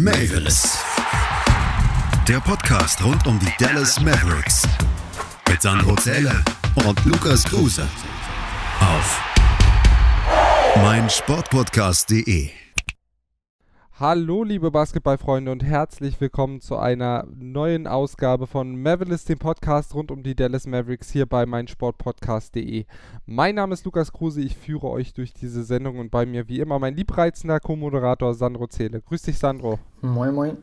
Mavis. Der Podcast rund um die Dallas Mavericks. Mit Sandro Zähler und Lukas Kruse. Auf meinsportpodcast.de. Hallo liebe Basketballfreunde und herzlich willkommen zu einer neuen Ausgabe von Mavericks, dem Podcast rund um die Dallas Mavericks hier bei meinsportpodcast.de. Mein Name ist Lukas Kruse, ich führe euch durch diese Sendung und bei mir wie immer mein liebreizender Co-Moderator Sandro Zähle. Grüß dich Sandro. Moin moin.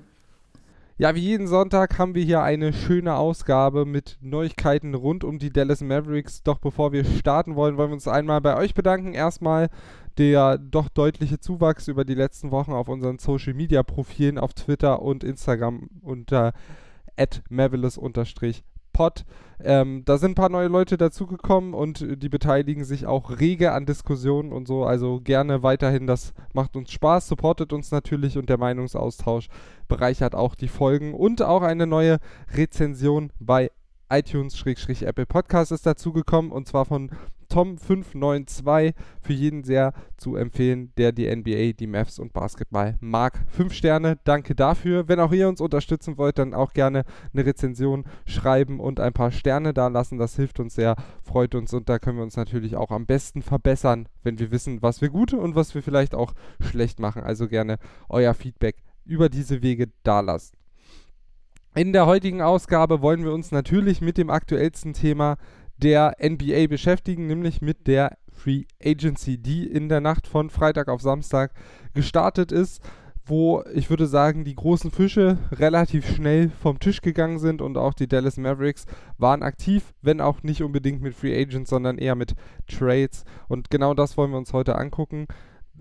Ja, wie jeden Sonntag haben wir hier eine schöne Ausgabe mit Neuigkeiten rund um die Dallas Mavericks. Doch bevor wir starten wollen, wollen wir uns einmal bei euch bedanken. Erstmal der doch deutliche Zuwachs über die letzten Wochen auf unseren Social Media Profilen auf Twitter und Instagram unter pod ähm, da sind ein paar neue Leute dazugekommen und die beteiligen sich auch rege an Diskussionen und so. Also gerne weiterhin, das macht uns Spaß, supportet uns natürlich und der Meinungsaustausch bereichert auch die Folgen und auch eine neue Rezension bei iTunes-Apple Podcast ist dazugekommen und zwar von Tom592 für jeden sehr zu empfehlen, der die NBA, die Mavs und Basketball mag. Fünf Sterne, danke dafür. Wenn auch ihr uns unterstützen wollt, dann auch gerne eine Rezension schreiben und ein paar Sterne da lassen. Das hilft uns sehr, freut uns und da können wir uns natürlich auch am besten verbessern, wenn wir wissen, was wir gut und was wir vielleicht auch schlecht machen. Also gerne euer Feedback über diese Wege da lassen. In der heutigen Ausgabe wollen wir uns natürlich mit dem aktuellsten Thema der NBA beschäftigen, nämlich mit der Free Agency, die in der Nacht von Freitag auf Samstag gestartet ist, wo ich würde sagen, die großen Fische relativ schnell vom Tisch gegangen sind und auch die Dallas Mavericks waren aktiv, wenn auch nicht unbedingt mit Free Agents, sondern eher mit Trades. Und genau das wollen wir uns heute angucken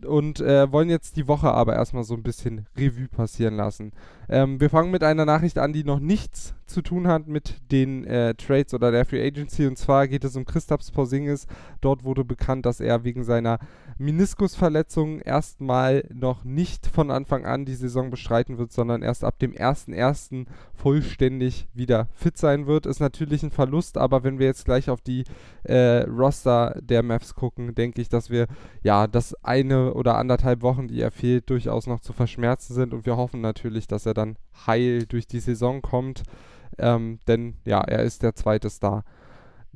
und äh, wollen jetzt die Woche aber erstmal so ein bisschen Revue passieren lassen. Ähm, wir fangen mit einer Nachricht an, die noch nichts zu tun hat mit den äh, Trades oder der Free Agency. Und zwar geht es um Christaps Porzingis. Dort wurde bekannt, dass er wegen seiner Meniskusverletzung erstmal noch nicht von Anfang an die Saison bestreiten wird, sondern erst ab dem 1.1. vollständig wieder fit sein wird. Ist natürlich ein Verlust, aber wenn wir jetzt gleich auf die äh, Roster der Mavs gucken, denke ich, dass wir ja das eine oder anderthalb Wochen, die er fehlt, durchaus noch zu verschmerzen sind. Und wir hoffen natürlich, dass er dann heil durch die Saison kommt. Ähm, denn ja, er ist der zweite Star.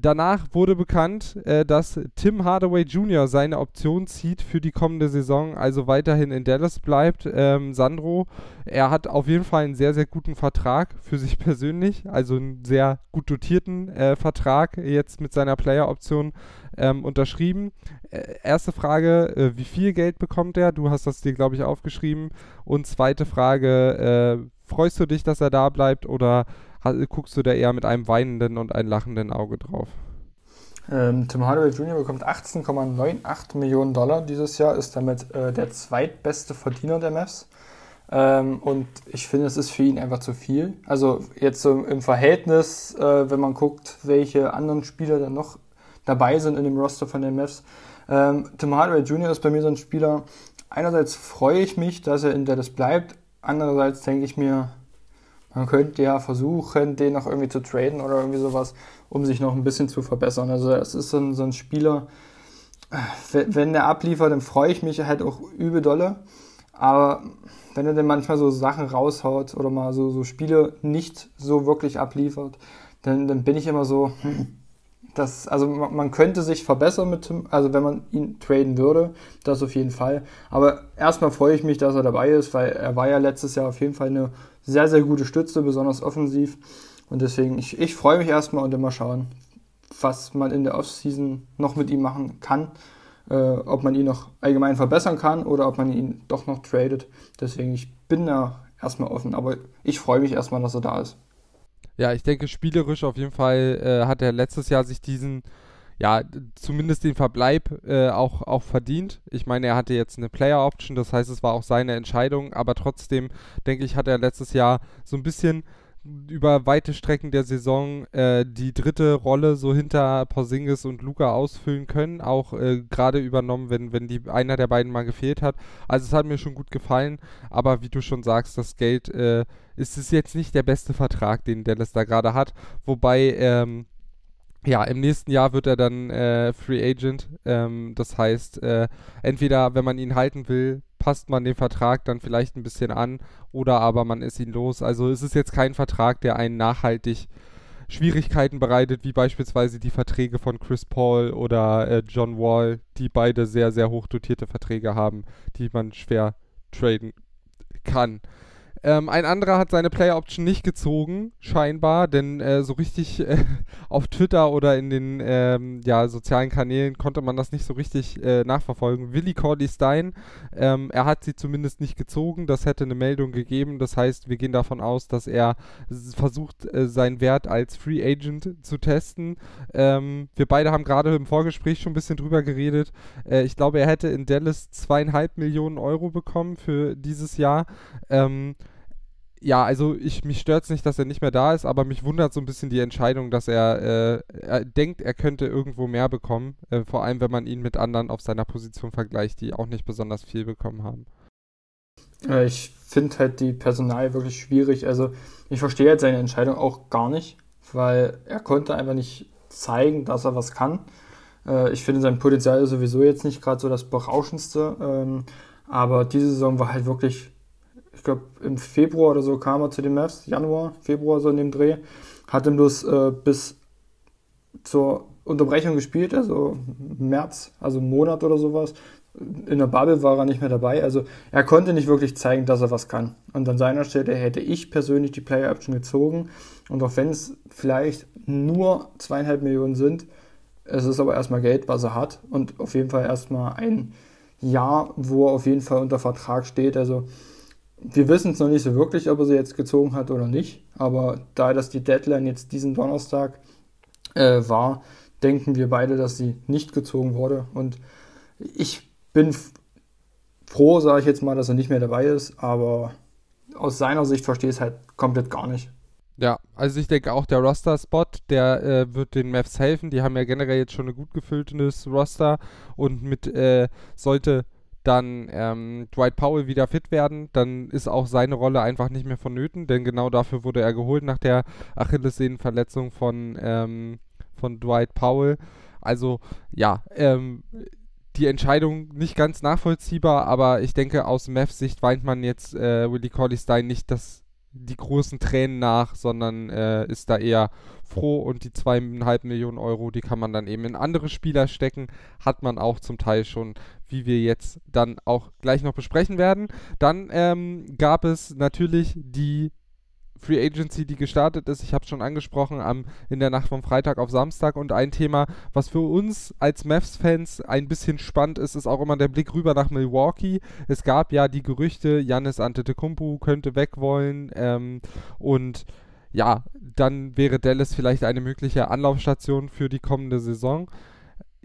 Danach wurde bekannt, äh, dass Tim Hardaway Jr. seine Option zieht für die kommende Saison, also weiterhin in Dallas bleibt. Ähm, Sandro, er hat auf jeden Fall einen sehr, sehr guten Vertrag für sich persönlich, also einen sehr gut dotierten äh, Vertrag jetzt mit seiner Player-Option ähm, unterschrieben. Äh, erste Frage, äh, wie viel Geld bekommt er? Du hast das dir, glaube ich, aufgeschrieben. Und zweite Frage, äh, freust du dich, dass er da bleibt oder guckst du da eher mit einem weinenden und einem lachenden Auge drauf? Ähm, Tim Hardaway Jr. bekommt 18,98 Millionen Dollar dieses Jahr, ist damit äh, der zweitbeste Verdiener der Mavs. Ähm, und ich finde, es ist für ihn einfach zu viel. Also jetzt so im Verhältnis, äh, wenn man guckt, welche anderen Spieler dann noch dabei sind in dem Roster von den Mavs. Ähm, Tim Hardaway Jr. ist bei mir so ein Spieler. Einerseits freue ich mich, dass er in Dallas bleibt. Andererseits denke ich mir, man könnte ja versuchen, den noch irgendwie zu traden oder irgendwie sowas, um sich noch ein bisschen zu verbessern. Also es ist so ein, so ein Spieler, wenn der abliefert, dann freue ich mich halt auch übel dolle. Aber wenn er dann manchmal so Sachen raushaut oder mal so, so Spiele nicht so wirklich abliefert, dann, dann bin ich immer so, hm, das, also man, könnte sich verbessern mit Tim, also wenn man ihn traden würde, das auf jeden Fall. Aber erstmal freue ich mich, dass er dabei ist, weil er war ja letztes Jahr auf jeden Fall eine sehr, sehr gute Stütze, besonders offensiv. Und deswegen, ich, ich freue mich erstmal und immer schauen, was man in der Offseason noch mit ihm machen kann. Äh, ob man ihn noch allgemein verbessern kann oder ob man ihn doch noch tradet. Deswegen, ich bin da erstmal offen, aber ich freue mich erstmal, dass er da ist. Ja, ich denke, spielerisch auf jeden Fall äh, hat er letztes Jahr sich diesen ja, zumindest den Verbleib äh, auch, auch verdient. Ich meine, er hatte jetzt eine Player Option, das heißt, es war auch seine Entscheidung, aber trotzdem, denke ich, hat er letztes Jahr so ein bisschen über weite Strecken der Saison äh, die dritte Rolle so hinter Porzingis und Luca ausfüllen können, auch äh, gerade übernommen, wenn, wenn die, einer der beiden mal gefehlt hat. Also es hat mir schon gut gefallen, aber wie du schon sagst, das Geld äh, ist es jetzt nicht der beste Vertrag, den Dallas da gerade hat, wobei ähm, ja, im nächsten Jahr wird er dann äh, Free Agent. Ähm, das heißt, äh, entweder, wenn man ihn halten will, passt man den Vertrag dann vielleicht ein bisschen an oder aber man ist ihn los. Also es ist jetzt kein Vertrag, der einen nachhaltig Schwierigkeiten bereitet, wie beispielsweise die Verträge von Chris Paul oder äh, John Wall, die beide sehr, sehr hoch dotierte Verträge haben, die man schwer traden kann. Ähm, ein anderer hat seine Player Option nicht gezogen, scheinbar, denn äh, so richtig äh, auf Twitter oder in den ähm, ja, sozialen Kanälen konnte man das nicht so richtig äh, nachverfolgen. Willi Cordy Stein, ähm, er hat sie zumindest nicht gezogen, das hätte eine Meldung gegeben. Das heißt, wir gehen davon aus, dass er versucht, äh, seinen Wert als Free Agent zu testen. Ähm, wir beide haben gerade im Vorgespräch schon ein bisschen drüber geredet. Äh, ich glaube, er hätte in Dallas zweieinhalb Millionen Euro bekommen für dieses Jahr. Ähm, ja, also ich, mich stört es nicht, dass er nicht mehr da ist, aber mich wundert so ein bisschen die Entscheidung, dass er, äh, er denkt, er könnte irgendwo mehr bekommen. Äh, vor allem, wenn man ihn mit anderen auf seiner Position vergleicht, die auch nicht besonders viel bekommen haben. Äh, ich finde halt die Personal wirklich schwierig. Also ich verstehe halt seine Entscheidung auch gar nicht, weil er konnte einfach nicht zeigen, dass er was kann. Äh, ich finde sein Potenzial ist sowieso jetzt nicht gerade so das berauschendste, ähm, aber diese Saison war halt wirklich ich glaube, im Februar oder so kam er zu den Mavs, Januar, Februar so in dem Dreh, hat ihm bloß äh, bis zur Unterbrechung gespielt, also März, also Monat oder sowas. In der Bubble war er nicht mehr dabei, also er konnte nicht wirklich zeigen, dass er was kann. Und an seiner Stelle hätte ich persönlich die Player Option gezogen. Und auch wenn es vielleicht nur zweieinhalb Millionen sind, es ist aber erstmal Geld, was er hat und auf jeden Fall erstmal ein Jahr, wo er auf jeden Fall unter Vertrag steht. Also wir wissen es noch nicht so wirklich, ob er sie jetzt gezogen hat oder nicht. Aber da das die Deadline jetzt diesen Donnerstag äh, war, denken wir beide, dass sie nicht gezogen wurde. Und ich bin froh, sage ich jetzt mal, dass er nicht mehr dabei ist. Aber aus seiner Sicht verstehe ich es halt komplett gar nicht. Ja, also ich denke auch der Roster-Spot, der äh, wird den Mavs helfen. Die haben ja generell jetzt schon ein gut gefülltes Roster und mit äh, sollte dann ähm, Dwight Powell wieder fit werden, dann ist auch seine Rolle einfach nicht mehr vonnöten, denn genau dafür wurde er geholt nach der Achillessehnenverletzung von, ähm, von Dwight Powell. Also ja, ähm, die Entscheidung nicht ganz nachvollziehbar, aber ich denke, aus Mavs Sicht weint man jetzt äh, Willie Corley Stein nicht das, die großen Tränen nach, sondern äh, ist da eher froh und die zweieinhalb Millionen Euro, die kann man dann eben in andere Spieler stecken, hat man auch zum Teil schon wie wir jetzt dann auch gleich noch besprechen werden. Dann ähm, gab es natürlich die Free Agency, die gestartet ist. Ich habe es schon angesprochen, am, in der Nacht vom Freitag auf Samstag. Und ein Thema, was für uns als Mavs-Fans ein bisschen spannend ist, ist auch immer der Blick rüber nach Milwaukee. Es gab ja die Gerüchte, Janis Antetokounmpo könnte weg wollen. Ähm, und ja, dann wäre Dallas vielleicht eine mögliche Anlaufstation für die kommende Saison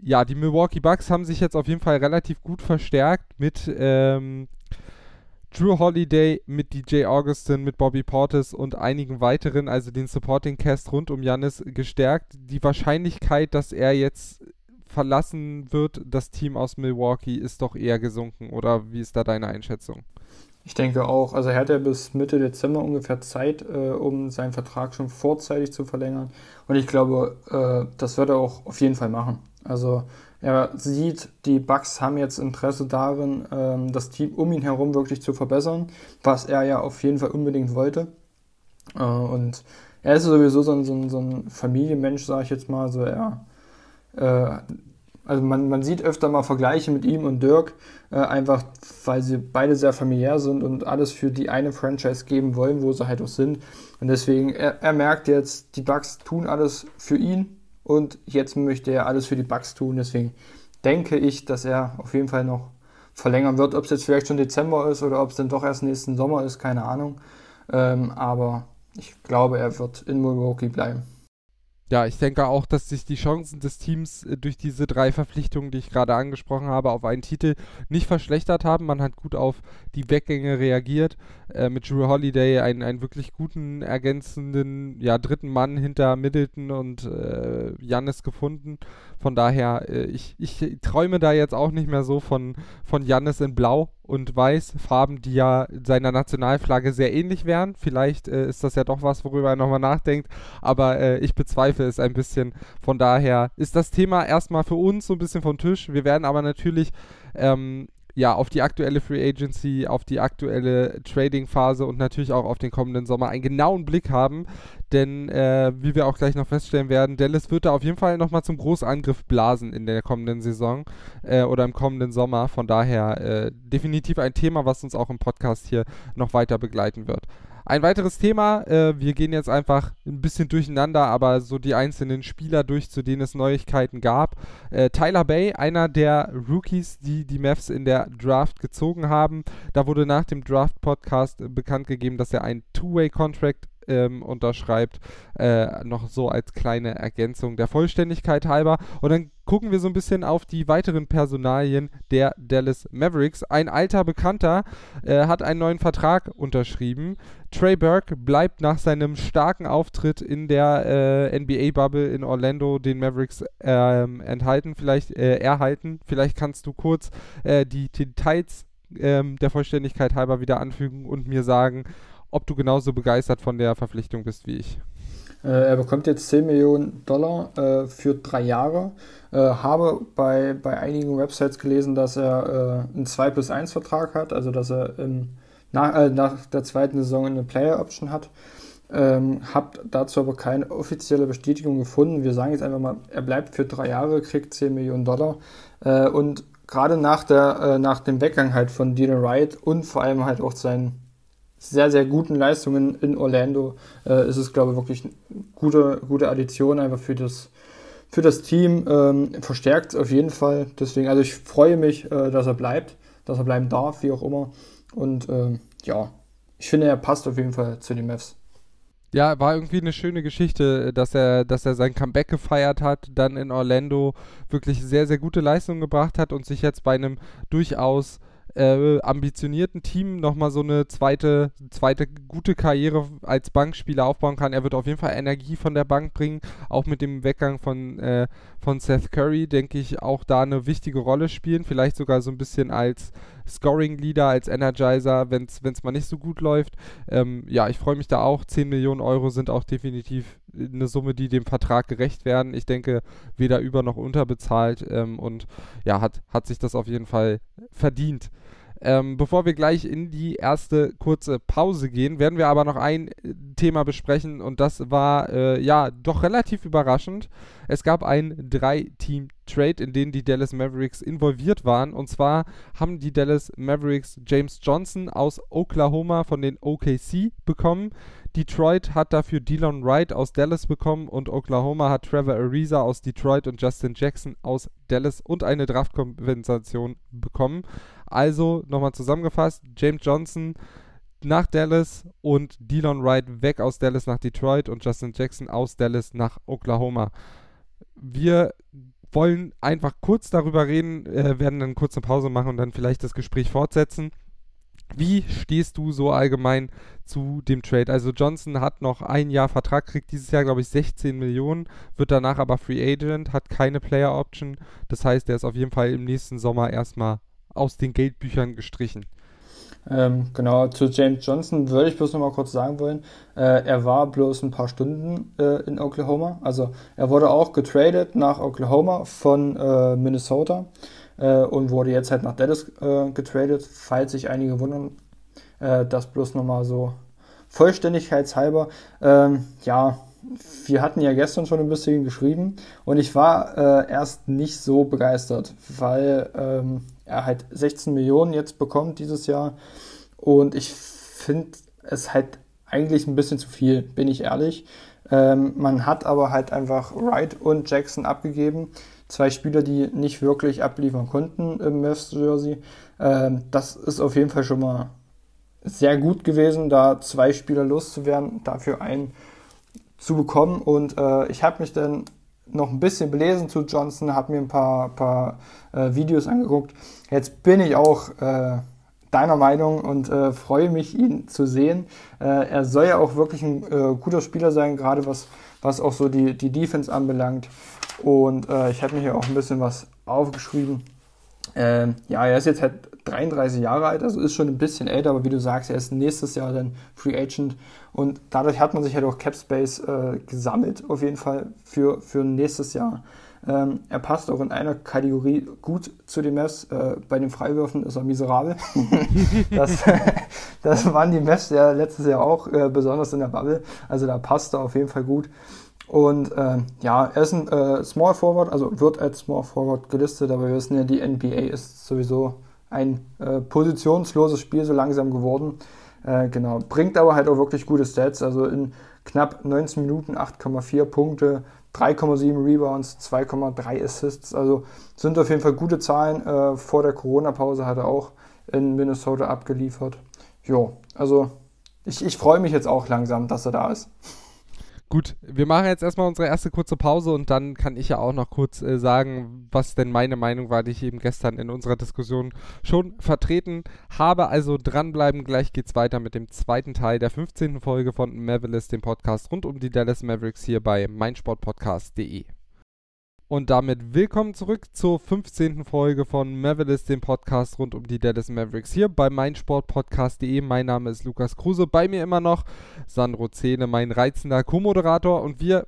ja, die Milwaukee Bucks haben sich jetzt auf jeden Fall relativ gut verstärkt mit ähm, Drew Holiday, mit DJ Augustin, mit Bobby Portis und einigen weiteren, also den Supporting Cast rund um Janis gestärkt. Die Wahrscheinlichkeit, dass er jetzt verlassen wird, das Team aus Milwaukee, ist doch eher gesunken. Oder wie ist da deine Einschätzung? Ich denke auch. Also er hat ja bis Mitte Dezember ungefähr Zeit, äh, um seinen Vertrag schon vorzeitig zu verlängern. Und ich glaube, äh, das wird er auch auf jeden Fall machen. Also er sieht, die Bucks haben jetzt Interesse darin, ähm, das Team um ihn herum wirklich zu verbessern, was er ja auf jeden Fall unbedingt wollte. Äh, und er ist sowieso so ein, so ein, so ein Familienmensch, sage ich jetzt mal. Also er, äh, also man, man sieht öfter mal Vergleiche mit ihm und Dirk, äh, einfach weil sie beide sehr familiär sind und alles für die eine Franchise geben wollen, wo sie halt auch sind. Und deswegen, er, er merkt jetzt, die Bucks tun alles für ihn und jetzt möchte er alles für die Bugs tun. Deswegen denke ich, dass er auf jeden Fall noch verlängern wird. Ob es jetzt vielleicht schon Dezember ist oder ob es dann doch erst nächsten Sommer ist, keine Ahnung. Ähm, aber ich glaube, er wird in Milwaukee bleiben. Ja, ich denke auch, dass sich die Chancen des Teams äh, durch diese drei Verpflichtungen, die ich gerade angesprochen habe, auf einen Titel nicht verschlechtert haben. Man hat gut auf die Weggänge reagiert. Äh, mit Drew Holiday einen, einen wirklich guten, ergänzenden, ja, dritten Mann hinter Middleton und äh, Jannis gefunden. Von daher, äh, ich, ich träume da jetzt auch nicht mehr so von, von in Blau und Weiß, Farben, die ja seiner Nationalflagge sehr ähnlich wären. Vielleicht äh, ist das ja doch was, worüber er nochmal nachdenkt, aber äh, ich bezweifle es ein bisschen. Von daher ist das Thema erstmal für uns so ein bisschen vom Tisch. Wir werden aber natürlich ähm, ja, auf die aktuelle Free Agency, auf die aktuelle Trading-Phase und natürlich auch auf den kommenden Sommer einen genauen Blick haben. Denn, äh, wie wir auch gleich noch feststellen werden, Dallas wird da auf jeden Fall nochmal zum Großangriff blasen in der kommenden Saison äh, oder im kommenden Sommer. Von daher äh, definitiv ein Thema, was uns auch im Podcast hier noch weiter begleiten wird. Ein weiteres Thema, äh, wir gehen jetzt einfach ein bisschen durcheinander, aber so die einzelnen Spieler durch, zu denen es Neuigkeiten gab. Äh, Tyler Bay, einer der Rookies, die die Mavs in der Draft gezogen haben. Da wurde nach dem Draft-Podcast bekannt gegeben, dass er ein Two-Way-Contract ähm, unterschreibt. Äh, noch so als kleine Ergänzung der Vollständigkeit halber. Und dann gucken wir so ein bisschen auf die weiteren Personalien der Dallas Mavericks. Ein alter Bekannter äh, hat einen neuen Vertrag unterschrieben. Trey Burke bleibt nach seinem starken Auftritt in der äh, NBA-Bubble in Orlando den Mavericks ähm, enthalten, vielleicht äh, erhalten. Vielleicht kannst du kurz äh, die Details ähm, der Vollständigkeit halber wieder anfügen und mir sagen, ob du genauso begeistert von der Verpflichtung bist wie ich. Äh, er bekommt jetzt 10 Millionen Dollar äh, für drei Jahre. Äh, habe bei, bei einigen Websites gelesen, dass er äh, einen 2 plus 1 Vertrag hat, also dass er im, nach, äh, nach der zweiten Saison eine Player Option hat. Ähm, hab dazu aber keine offizielle Bestätigung gefunden. Wir sagen jetzt einfach mal, er bleibt für drei Jahre, kriegt 10 Millionen Dollar. Äh, und gerade nach, nach dem Weggang halt von Dylan Wright und vor allem halt auch sein sehr, sehr guten Leistungen in Orlando äh, ist es, glaube ich, wirklich eine gute, gute Addition einfach für das, für das Team. Ähm, verstärkt auf jeden Fall. Deswegen, also ich freue mich, äh, dass er bleibt, dass er bleiben darf, wie auch immer. Und ähm, ja, ich finde, er passt auf jeden Fall zu den Mavs. Ja, war irgendwie eine schöne Geschichte, dass er, dass er sein Comeback gefeiert hat, dann in Orlando wirklich sehr, sehr gute Leistungen gebracht hat und sich jetzt bei einem durchaus äh, ambitionierten Team nochmal so eine zweite, zweite gute Karriere als Bankspieler aufbauen kann. Er wird auf jeden Fall Energie von der Bank bringen. Auch mit dem Weggang von, äh, von Seth Curry, denke ich, auch da eine wichtige Rolle spielen. Vielleicht sogar so ein bisschen als Scoring-Leader, als Energizer, wenn es mal nicht so gut läuft. Ähm, ja, ich freue mich da auch. 10 Millionen Euro sind auch definitiv eine Summe, die dem Vertrag gerecht werden. Ich denke, weder über noch unterbezahlt ähm, und ja, hat, hat sich das auf jeden Fall verdient. Ähm, bevor wir gleich in die erste kurze Pause gehen, werden wir aber noch ein äh, Thema besprechen und das war äh, ja doch relativ überraschend. Es gab ein Drei-Team-Trade, in den die Dallas Mavericks involviert waren. Und zwar haben die Dallas Mavericks James Johnson aus Oklahoma von den OKC bekommen. Detroit hat dafür Dylan Wright aus Dallas bekommen und Oklahoma hat Trevor Ariza aus Detroit und Justin Jackson aus Dallas und eine Draftkompensation bekommen. Also nochmal zusammengefasst, James Johnson nach Dallas und Dylan Wright weg aus Dallas nach Detroit und Justin Jackson aus Dallas nach Oklahoma. Wir wollen einfach kurz darüber reden, äh, werden dann kurz eine Pause machen und dann vielleicht das Gespräch fortsetzen. Wie stehst du so allgemein zu dem Trade? Also Johnson hat noch ein Jahr Vertrag, kriegt dieses Jahr, glaube ich, 16 Millionen, wird danach aber Free Agent, hat keine Player Option. Das heißt, er ist auf jeden Fall im nächsten Sommer erstmal aus den Geldbüchern gestrichen. Ähm, genau, zu James Johnson würde ich bloß noch mal kurz sagen wollen. Äh, er war bloß ein paar Stunden äh, in Oklahoma. Also er wurde auch getradet nach Oklahoma von äh, Minnesota äh, und wurde jetzt halt nach Dallas äh, getradet, falls sich einige wundern. Äh, das bloß nochmal so vollständigkeitshalber. Ähm, ja, wir hatten ja gestern schon ein bisschen geschrieben und ich war äh, erst nicht so begeistert, weil ähm, er halt 16 Millionen jetzt bekommt dieses Jahr und ich finde es halt eigentlich ein bisschen zu viel, bin ich ehrlich. Ähm, man hat aber halt einfach Wright und Jackson abgegeben zwei Spieler, die nicht wirklich abliefern konnten im Mavs Jersey. Ähm, das ist auf jeden Fall schon mal sehr gut gewesen, da zwei Spieler loszuwerden, dafür einen zu bekommen. Und äh, ich habe mich dann noch ein bisschen belesen zu Johnson, habe mir ein paar, paar äh, Videos angeguckt. Jetzt bin ich auch äh, deiner Meinung und äh, freue mich, ihn zu sehen. Äh, er soll ja auch wirklich ein äh, guter Spieler sein, gerade was, was auch so die, die Defense anbelangt. Und äh, ich habe mir hier auch ein bisschen was aufgeschrieben. Ähm, ja, er ist jetzt halt 33 Jahre alt, also ist schon ein bisschen älter, aber wie du sagst, er ist nächstes Jahr dann Free Agent und dadurch hat man sich halt auch Cap Space äh, gesammelt, auf jeden Fall für, für nächstes Jahr. Ähm, er passt auch in einer Kategorie gut zu den Mavs. Äh, bei den Freiwürfen ist er miserabel. das, das waren die Mavs ja letztes Jahr auch, äh, besonders in der Bubble. Also da passt er auf jeden Fall gut. Und äh, ja, er ist ein äh, Small Forward, also wird als Small Forward gelistet, aber wir wissen ja, die NBA ist sowieso ein äh, positionsloses Spiel so langsam geworden. Äh, genau, bringt aber halt auch wirklich gute Stats, also in knapp 19 Minuten 8,4 Punkte, 3,7 Rebounds, 2,3 Assists, also sind auf jeden Fall gute Zahlen. Äh, vor der Corona-Pause hat er auch in Minnesota abgeliefert. Jo, also ich, ich freue mich jetzt auch langsam, dass er da ist. Gut, wir machen jetzt erstmal unsere erste kurze Pause und dann kann ich ja auch noch kurz äh, sagen, was denn meine Meinung war, die ich eben gestern in unserer Diskussion schon vertreten habe. Also dranbleiben, gleich geht's weiter mit dem zweiten Teil der 15. Folge von Mavericks, dem Podcast rund um die Dallas Mavericks hier bei meinsportpodcast.de. Und damit willkommen zurück zur 15. Folge von Mavericks, dem Podcast rund um die Dallas Mavericks hier bei meinsportpodcast.de. Mein Name ist Lukas Kruse, bei mir immer noch Sandro Zähne, mein reizender Co-Moderator und wir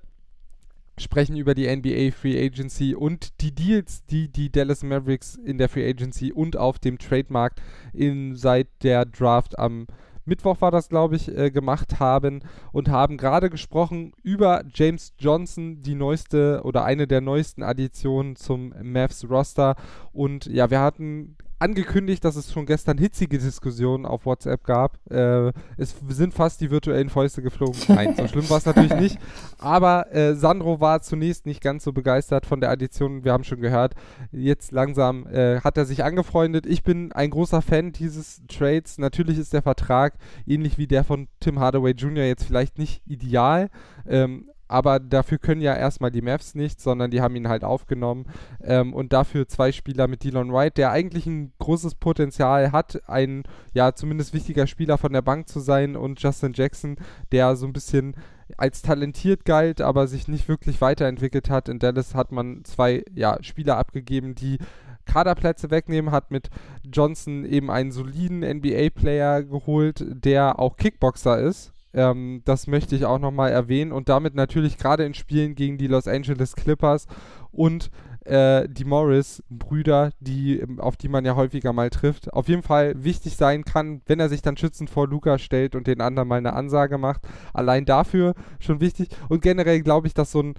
sprechen über die NBA Free Agency und die Deals, die die Dallas Mavericks in der Free Agency und auf dem Trademark in, seit der Draft am Mittwoch war das, glaube ich, äh, gemacht haben und haben gerade gesprochen über James Johnson, die neueste oder eine der neuesten Additionen zum Mavs Roster. Und ja, wir hatten angekündigt, dass es schon gestern hitzige Diskussionen auf WhatsApp gab. Äh, es sind fast die virtuellen Fäuste geflogen. Nein, so schlimm war es natürlich nicht. Aber äh, Sandro war zunächst nicht ganz so begeistert von der Addition. Wir haben schon gehört, jetzt langsam äh, hat er sich angefreundet. Ich bin ein großer Fan dieses Trades. Natürlich ist der Vertrag ähnlich wie der von Tim Hardaway Jr. jetzt vielleicht nicht ideal. Ähm, aber dafür können ja erstmal die Mavs nicht, sondern die haben ihn halt aufgenommen. Ähm, und dafür zwei Spieler mit Dylan White, der eigentlich ein großes Potenzial hat, ein ja zumindest wichtiger Spieler von der Bank zu sein, und Justin Jackson, der so ein bisschen als talentiert galt, aber sich nicht wirklich weiterentwickelt hat. In Dallas hat man zwei ja, Spieler abgegeben, die Kaderplätze wegnehmen, hat mit Johnson eben einen soliden NBA-Player geholt, der auch Kickboxer ist ähm, das möchte ich auch nochmal erwähnen und damit natürlich gerade in Spielen gegen die Los Angeles Clippers und äh, die Morris-Brüder, die, auf die man ja häufiger mal trifft, auf jeden Fall wichtig sein kann, wenn er sich dann schützend vor Luca stellt und den anderen mal eine Ansage macht. Allein dafür schon wichtig. Und generell glaube ich, dass so ein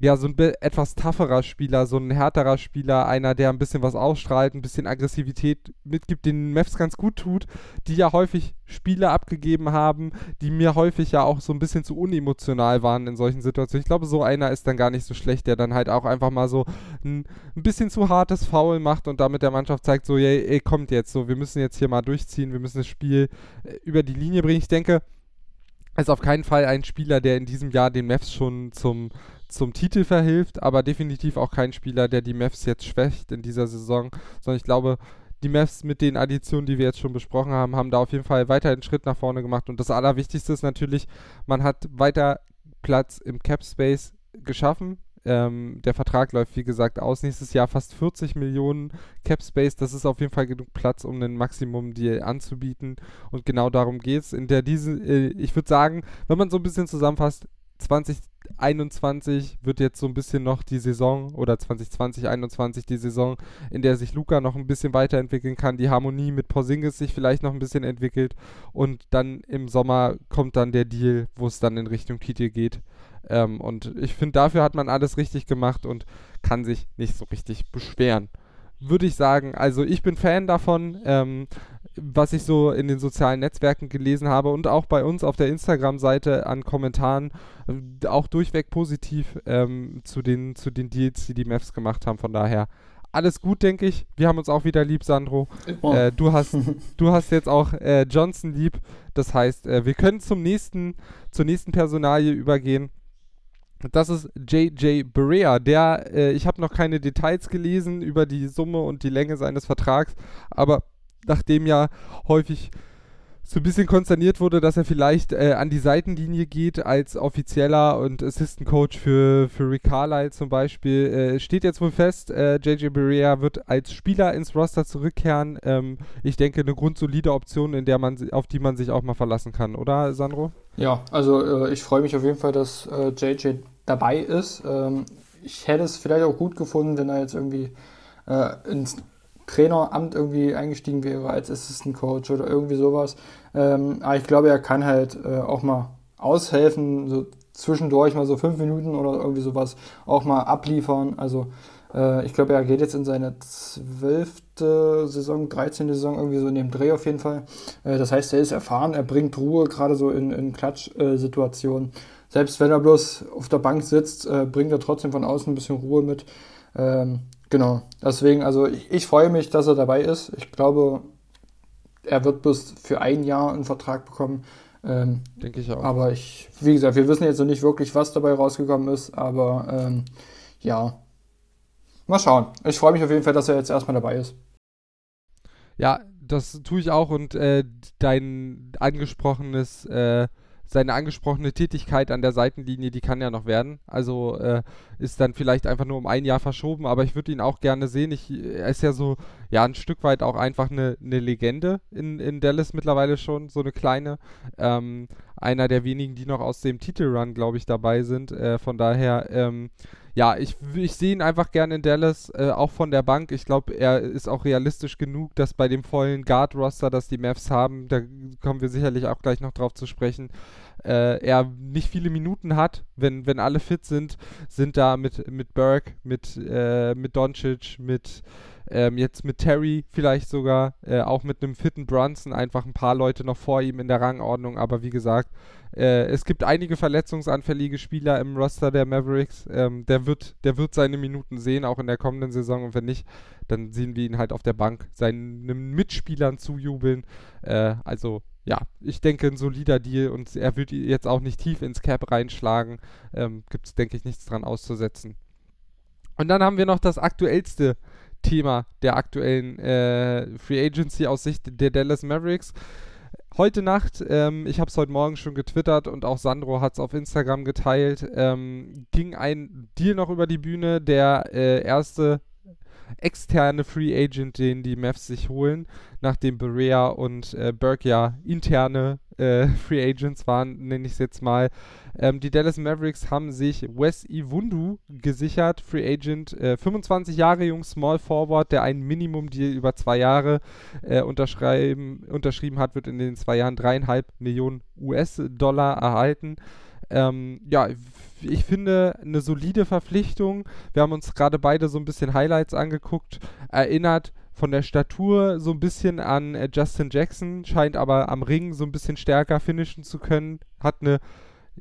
ja, so ein etwas tougherer Spieler, so ein härterer Spieler, einer, der ein bisschen was ausstrahlt, ein bisschen Aggressivität mitgibt, den Mavs ganz gut tut, die ja häufig Spiele abgegeben haben, die mir häufig ja auch so ein bisschen zu unemotional waren in solchen Situationen. Ich glaube, so einer ist dann gar nicht so schlecht, der dann halt auch einfach mal so ein, ein bisschen zu hartes Foul macht und damit der Mannschaft zeigt, so, ey, ey, kommt jetzt, so, wir müssen jetzt hier mal durchziehen, wir müssen das Spiel äh, über die Linie bringen. Ich denke, ist auf keinen Fall ein Spieler, der in diesem Jahr den Mavs schon zum zum Titel verhilft, aber definitiv auch kein Spieler, der die Mavs jetzt schwächt in dieser Saison, sondern ich glaube, die Mavs mit den Additionen, die wir jetzt schon besprochen haben, haben da auf jeden Fall weiter einen Schritt nach vorne gemacht. Und das Allerwichtigste ist natürlich, man hat weiter Platz im Cap Space geschaffen. Ähm, der Vertrag läuft, wie gesagt, aus. Nächstes Jahr fast 40 Millionen Cap Space. Das ist auf jeden Fall genug Platz, um einen Maximum-Deal anzubieten. Und genau darum geht es. In der diese, äh, ich würde sagen, wenn man so ein bisschen zusammenfasst, 2021 wird jetzt so ein bisschen noch die Saison oder 2020, 2021 die Saison, in der sich Luca noch ein bisschen weiterentwickeln kann, die Harmonie mit Porzingis sich vielleicht noch ein bisschen entwickelt und dann im Sommer kommt dann der Deal, wo es dann in Richtung Titel geht. Ähm, und ich finde, dafür hat man alles richtig gemacht und kann sich nicht so richtig beschweren würde ich sagen. Also ich bin Fan davon. Ähm, was ich so in den sozialen Netzwerken gelesen habe und auch bei uns auf der Instagram-Seite an Kommentaren äh, auch durchweg positiv ähm, zu, den, zu den Deals, die die Mavs gemacht haben. Von daher alles gut, denke ich. Wir haben uns auch wieder lieb, Sandro. Oh. Äh, du, hast, du hast jetzt auch äh, Johnson lieb. Das heißt, äh, wir können zum nächsten, zur nächsten Personalie übergehen. Das ist JJ Berea. Der, äh, ich habe noch keine Details gelesen über die Summe und die Länge seines Vertrags, aber nachdem ja häufig so ein bisschen konsterniert wurde, dass er vielleicht äh, an die Seitenlinie geht als offizieller und Assistant Coach für, für Rick Carlisle zum Beispiel. Äh, steht jetzt wohl fest, äh, JJ Berea wird als Spieler ins Roster zurückkehren. Ähm, ich denke, eine grundsolide Option, in der man, auf die man sich auch mal verlassen kann, oder Sandro? Ja, also äh, ich freue mich auf jeden Fall, dass JJ äh, dabei ist. Ähm, ich hätte es vielleicht auch gut gefunden, wenn er jetzt irgendwie äh, ins Traineramt irgendwie eingestiegen wäre als Assistant Coach oder irgendwie sowas. Ähm, aber ich glaube, er kann halt äh, auch mal aushelfen, so zwischendurch mal so fünf Minuten oder irgendwie sowas auch mal abliefern. Also äh, ich glaube, er geht jetzt in seine zwölfte Saison, 13. Saison, irgendwie so in dem Dreh auf jeden Fall. Äh, das heißt, er ist erfahren, er bringt Ruhe, gerade so in, in Klatsch-Situationen. Selbst wenn er bloß auf der Bank sitzt, äh, bringt er trotzdem von außen ein bisschen Ruhe mit. Ähm, genau, deswegen, also ich, ich freue mich, dass er dabei ist. Ich glaube, er wird bloß für ein Jahr einen Vertrag bekommen. Ähm, Denke ich auch. Aber ich, wie gesagt, wir wissen jetzt noch nicht wirklich, was dabei rausgekommen ist, aber ähm, ja, mal schauen. Ich freue mich auf jeden Fall, dass er jetzt erstmal dabei ist. Ja, das tue ich auch und äh, dein angesprochenes äh, seine angesprochene Tätigkeit an der Seitenlinie, die kann ja noch werden. Also äh, ist dann vielleicht einfach nur um ein Jahr verschoben, aber ich würde ihn auch gerne sehen. Ich, er ist ja so, ja, ein Stück weit auch einfach eine, eine Legende in, in Dallas mittlerweile schon, so eine kleine. Ähm, einer der wenigen, die noch aus dem Titelrun, glaube ich, dabei sind. Äh, von daher, ähm, ja, ich, ich sehe ihn einfach gerne in Dallas, äh, auch von der Bank. Ich glaube, er ist auch realistisch genug, dass bei dem vollen Guard-Roster, das die Mavs haben, da kommen wir sicherlich auch gleich noch drauf zu sprechen, äh, er nicht viele Minuten hat. Wenn, wenn alle fit sind, sind da mit, mit Burke, mit, äh, mit Doncic, mit ähm, jetzt mit Terry vielleicht sogar, äh, auch mit einem fitten Brunson, einfach ein paar Leute noch vor ihm in der Rangordnung. Aber wie gesagt, äh, es gibt einige verletzungsanfällige Spieler im Roster der Mavericks. Ähm, der, wird, der wird seine Minuten sehen, auch in der kommenden Saison. Und wenn nicht, dann sehen wir ihn halt auf der Bank seinen Mitspielern zujubeln. Äh, also ja, ich denke, ein solider Deal und er wird jetzt auch nicht tief ins Cap reinschlagen. Ähm, Gibt es, denke ich, nichts dran auszusetzen. Und dann haben wir noch das aktuellste Thema der aktuellen äh, Free Agency aus Sicht der Dallas Mavericks. Heute Nacht, ähm, ich habe es heute Morgen schon getwittert und auch Sandro hat es auf Instagram geteilt, ähm, ging ein Deal noch über die Bühne. Der äh, erste externe Free Agent, den die Mavs sich holen, nachdem Berea und äh, Burke ja interne äh, Free Agents waren, nenne ich es jetzt mal. Ähm, die Dallas Mavericks haben sich Wes Iwundu gesichert, Free Agent, äh, 25 Jahre jung, Small Forward, der einen Minimum-Deal über zwei Jahre äh, unterschrieben hat, wird in den zwei Jahren dreieinhalb Millionen US-Dollar erhalten. Ähm, ja, ich finde eine solide Verpflichtung. Wir haben uns gerade beide so ein bisschen Highlights angeguckt. Erinnert von der Statur so ein bisschen an äh, Justin Jackson, scheint aber am Ring so ein bisschen stärker finishen zu können. Hat eine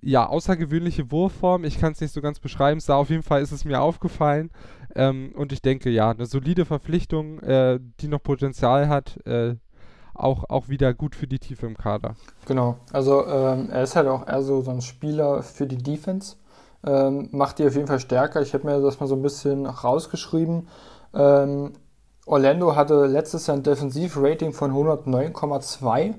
ja, außergewöhnliche Wurfform. Ich kann es nicht so ganz beschreiben. Da auf jeden Fall ist es mir aufgefallen. Ähm, und ich denke, ja, eine solide Verpflichtung, äh, die noch Potenzial hat. Äh, auch, auch wieder gut für die Tiefe im Kader. Genau, also ähm, er ist halt auch eher so, so ein Spieler für die Defense. Ähm, macht die auf jeden Fall stärker. Ich habe mir das mal so ein bisschen rausgeschrieben. Ähm, Orlando hatte letztes Jahr ein Defensivrating von 109,2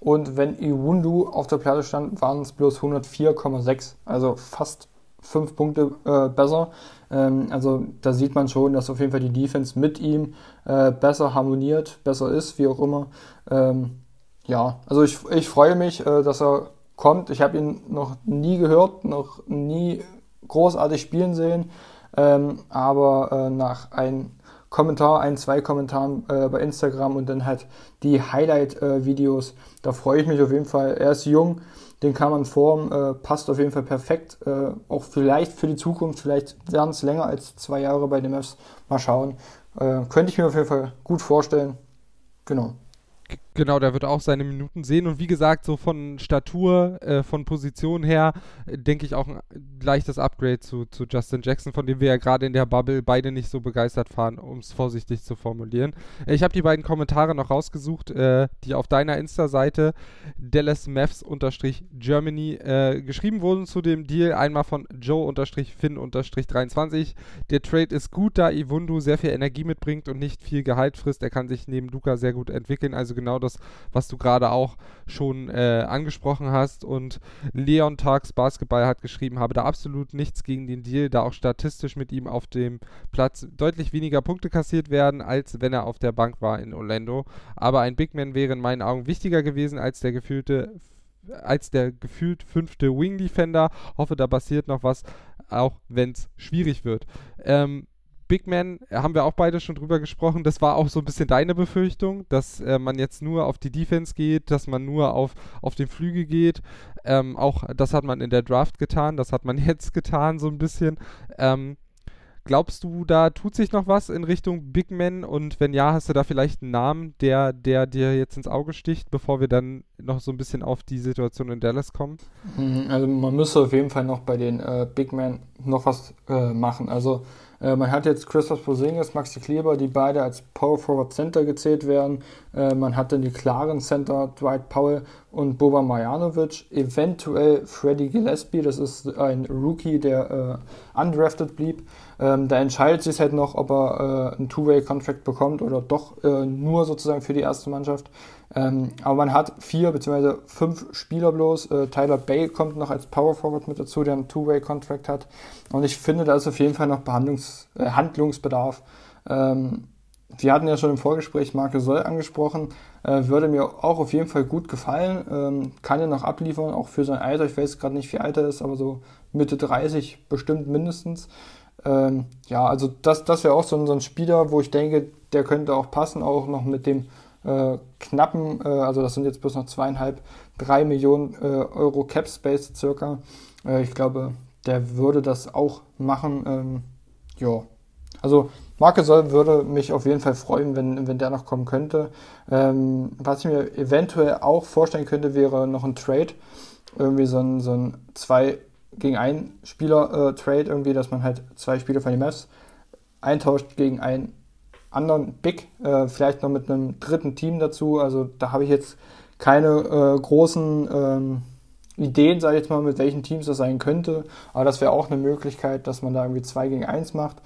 und wenn Iwundu auf der Platte stand, waren es bloß 104,6. Also fast fünf Punkte äh, besser. Ähm, also da sieht man schon, dass auf jeden Fall die Defense mit ihm äh, besser harmoniert, besser ist, wie auch immer. Ähm, ja, also ich, ich freue mich, äh, dass er kommt. Ich habe ihn noch nie gehört, noch nie großartig spielen sehen, ähm, aber äh, nach einem Kommentar, ein, zwei Kommentaren äh, bei Instagram und dann halt die Highlight-Videos, da freue ich mich auf jeden Fall. Er ist jung, den kann man formen, äh, passt auf jeden Fall perfekt. Äh, auch vielleicht für die Zukunft, vielleicht werden es länger als zwei Jahre bei den Mavs. Mal schauen. Äh, könnte ich mir auf jeden Fall gut vorstellen. Genau. Genau, der wird auch seine Minuten sehen. Und wie gesagt, so von Statur, äh, von Position her, äh, denke ich auch ein leichtes Upgrade zu, zu Justin Jackson, von dem wir ja gerade in der Bubble beide nicht so begeistert fahren, um es vorsichtig zu formulieren. Ich habe die beiden Kommentare noch rausgesucht, äh, die auf deiner Insta-Seite DallasMavs-Germany äh, geschrieben wurden zu dem Deal. Einmal von Joe-Finn-23. Der Trade ist gut, da Iwundu sehr viel Energie mitbringt und nicht viel Gehalt frisst. Er kann sich neben Luca sehr gut entwickeln. Also genau das, was du gerade auch schon äh, angesprochen hast. Und Leon Tags Basketball hat geschrieben, habe da absolut nichts gegen den Deal, da auch statistisch mit ihm auf dem Platz deutlich weniger Punkte kassiert werden, als wenn er auf der Bank war in Orlando. Aber ein Big Man wäre in meinen Augen wichtiger gewesen als der gefühlte als der gefühlt fünfte Wing Defender. Hoffe, da passiert noch was auch wenn es schwierig wird. Ähm, Big Man, äh, haben wir auch beide schon drüber gesprochen, das war auch so ein bisschen deine Befürchtung, dass äh, man jetzt nur auf die Defense geht, dass man nur auf, auf den Flügel geht. Ähm, auch das hat man in der Draft getan, das hat man jetzt getan, so ein bisschen. Ähm, glaubst du, da tut sich noch was in Richtung Big Man? Und wenn ja, hast du da vielleicht einen Namen, der, der dir jetzt ins Auge sticht, bevor wir dann noch so ein bisschen auf die Situation in Dallas kommen? Mhm, also man müsste auf jeden Fall noch bei den äh, Big Men noch was äh, machen. Also man hat jetzt Christoph Porzingis, Maxi Kleber, die beide als Power Forward Center gezählt werden. Äh, man hat dann die klaren Center Dwight Powell und Boba Marjanovic. Eventuell Freddie Gillespie, das ist ein Rookie, der äh, undrafted blieb. Ähm, da entscheidet sich halt noch, ob er äh, einen Two-Way-Contract bekommt oder doch äh, nur sozusagen für die erste Mannschaft. Ähm, aber man hat vier bzw. fünf Spieler bloß. Äh, Tyler Bay kommt noch als Power Forward mit dazu, der einen Two-Way-Contract hat. Und ich finde, da ist auf jeden Fall noch Behandlungs äh, Handlungsbedarf. Ähm, wir hatten ja schon im Vorgespräch Marke Soll angesprochen. Äh, würde mir auch auf jeden Fall gut gefallen. Ähm, kann ja noch abliefern, auch für sein Alter. Ich weiß gerade nicht, wie alt er ist, aber so Mitte 30 bestimmt mindestens. Ähm, ja, also das, das wäre auch so, so ein Spieler, wo ich denke, der könnte auch passen, auch noch mit dem äh, knappen, äh, also das sind jetzt bloß noch zweieinhalb, drei Millionen äh, Euro Cap Space circa. Äh, ich glaube, der würde das auch machen. Ähm, ja, also Marke Soll würde mich auf jeden Fall freuen, wenn, wenn der noch kommen könnte. Ähm, was ich mir eventuell auch vorstellen könnte, wäre noch ein Trade. Irgendwie so ein, so ein zwei gegen ein Spieler äh, Trade, irgendwie, dass man halt zwei Spieler von den Mavs eintauscht gegen einen anderen Big, äh, vielleicht noch mit einem dritten Team dazu. Also da habe ich jetzt keine äh, großen ähm, Ideen, sage ich jetzt mal, mit welchen Teams das sein könnte. Aber das wäre auch eine Möglichkeit, dass man da irgendwie 2 gegen 1 macht.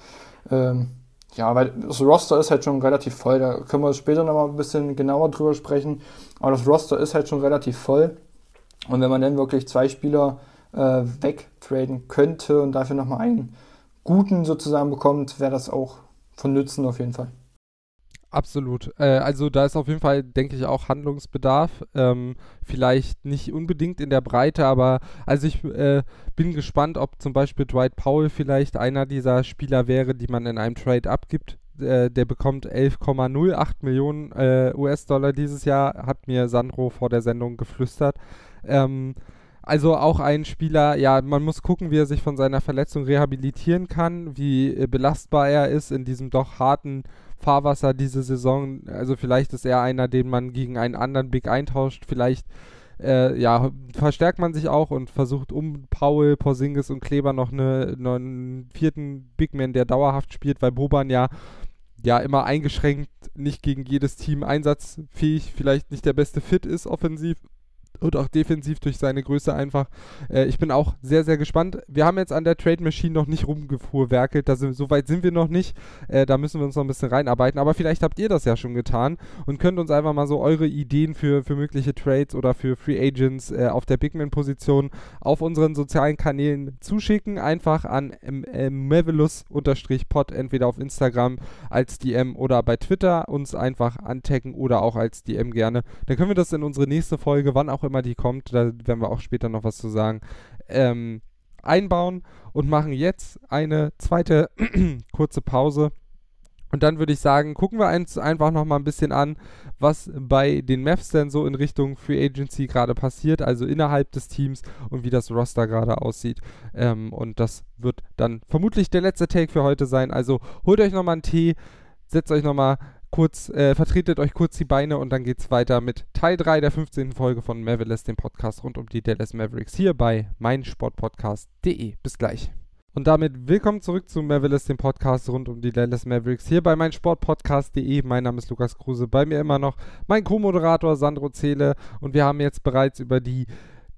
Ähm, ja, weil das Roster ist halt schon relativ voll. Da können wir später nochmal ein bisschen genauer drüber sprechen. Aber das Roster ist halt schon relativ voll. Und wenn man dann wirklich zwei Spieler äh, wegtraden könnte und dafür nochmal einen guten sozusagen bekommt, wäre das auch von Nützen auf jeden Fall. Absolut. Äh, also da ist auf jeden Fall, denke ich, auch Handlungsbedarf. Ähm, vielleicht nicht unbedingt in der Breite, aber also ich äh, bin gespannt, ob zum Beispiel Dwight Powell vielleicht einer dieser Spieler wäre, die man in einem Trade abgibt. Äh, der bekommt 11,08 Millionen US-Dollar dieses Jahr, hat mir Sandro vor der Sendung geflüstert. Ähm, also auch ein Spieler, ja, man muss gucken, wie er sich von seiner Verletzung rehabilitieren kann, wie äh, belastbar er ist in diesem doch harten Fahrwasser diese Saison. Also vielleicht ist er einer, den man gegen einen anderen Big eintauscht. Vielleicht äh, ja, verstärkt man sich auch und versucht um Paul, Porzingis und Kleber noch, eine, noch einen vierten Big Man, der dauerhaft spielt, weil Boban ja ja immer eingeschränkt nicht gegen jedes Team einsatzfähig, vielleicht nicht der beste Fit ist offensiv und auch defensiv durch seine Größe einfach. Äh, ich bin auch sehr, sehr gespannt. Wir haben jetzt an der Trade Machine noch nicht rumgefuhrwerkelt, da sind, so weit sind wir noch nicht. Äh, da müssen wir uns noch ein bisschen reinarbeiten, aber vielleicht habt ihr das ja schon getan und könnt uns einfach mal so eure Ideen für, für mögliche Trades oder für Free Agents äh, auf der Bigman-Position auf unseren sozialen Kanälen zuschicken. Einfach an äh, Mavelus-Pod, entweder auf Instagram als DM oder bei Twitter uns einfach antaggen oder auch als DM gerne. Dann können wir das in unsere nächste Folge, wann auch immer immer die kommt, da werden wir auch später noch was zu sagen, ähm, einbauen und machen jetzt eine zweite kurze Pause. Und dann würde ich sagen, gucken wir uns einfach noch mal ein bisschen an, was bei den Mavs denn so in Richtung Free Agency gerade passiert, also innerhalb des Teams und wie das Roster gerade aussieht. Ähm, und das wird dann vermutlich der letzte Take für heute sein. Also holt euch noch mal einen Tee, setzt euch noch mal kurz, äh, vertretet euch kurz die Beine und dann geht's weiter mit Teil 3 der 15. Folge von Mavericks, dem Podcast rund um die Dallas Mavericks, hier bei meinsportpodcast.de. Bis gleich. Und damit willkommen zurück zu Mavericks, dem Podcast rund um die Dallas Mavericks, hier bei meinsportpodcast.de. Mein Name ist Lukas Kruse, bei mir immer noch mein Co-Moderator Sandro Zähle und wir haben jetzt bereits über die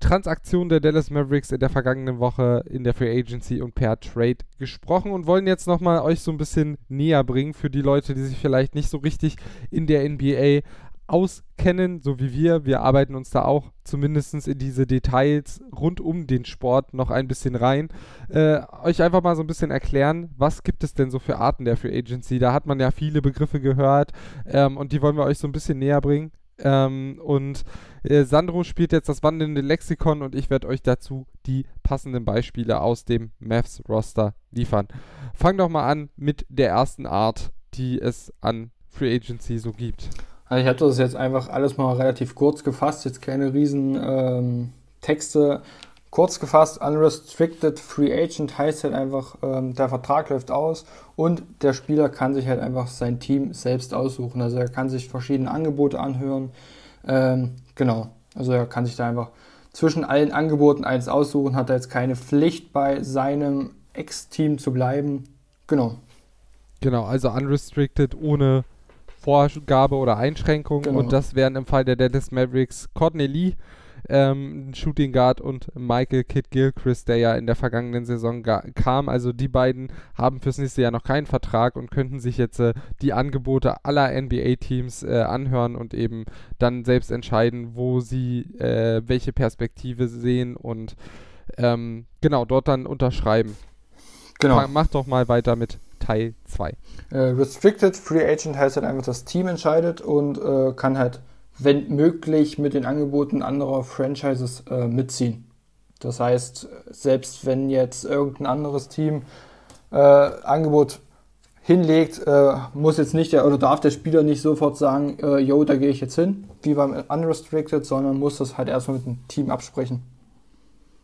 Transaktion der Dallas Mavericks in der vergangenen Woche in der Free Agency und per Trade gesprochen und wollen jetzt nochmal euch so ein bisschen näher bringen für die Leute, die sich vielleicht nicht so richtig in der NBA auskennen, so wie wir. Wir arbeiten uns da auch zumindest in diese Details rund um den Sport noch ein bisschen rein. Äh, euch einfach mal so ein bisschen erklären, was gibt es denn so für Arten der Free Agency? Da hat man ja viele Begriffe gehört ähm, und die wollen wir euch so ein bisschen näher bringen Ähm, und äh, Sandro spielt jetzt das wandelnde Lexikon und ich werde euch dazu die passenden Beispiele aus dem Mavs-Roster liefern. Fang doch mal an mit der ersten Art, die es an Free Agency so gibt. Also ich habe das jetzt einfach alles mal relativ kurz gefasst, jetzt keine riesen ähm, Texte. Kurz gefasst, Unrestricted Free Agent heißt halt einfach, ähm, der Vertrag läuft aus und der Spieler kann sich halt einfach sein Team selbst aussuchen. Also er kann sich verschiedene Angebote anhören. Ähm, genau, also er kann sich da einfach zwischen allen Angeboten eins aussuchen, hat er jetzt keine Pflicht bei seinem Ex-Team zu bleiben. Genau. Genau, also unrestricted ohne Vorgabe oder Einschränkung. Genau. Und das wären im Fall der Dallas Mavericks Courtney Lee, ähm, Shooting Guard und Michael Kidd Gilchrist, der ja in der vergangenen Saison kam. Also die beiden haben fürs nächste Jahr noch keinen Vertrag und könnten sich jetzt äh, die Angebote aller NBA-Teams äh, anhören und eben dann selbst entscheiden, wo sie äh, welche Perspektive sehen und ähm, genau dort dann unterschreiben. Genau. Mach doch mal weiter mit Teil 2. Äh, Restricted Free Agent heißt halt einfach, das Team entscheidet und äh, kann halt, wenn möglich, mit den Angeboten anderer Franchises äh, mitziehen. Das heißt, selbst wenn jetzt irgendein anderes Team äh, Angebot hinlegt, äh, muss jetzt nicht der oder darf der Spieler nicht sofort sagen, äh, yo, da gehe ich jetzt hin, wie beim Unrestricted, sondern muss das halt erstmal mit dem Team absprechen.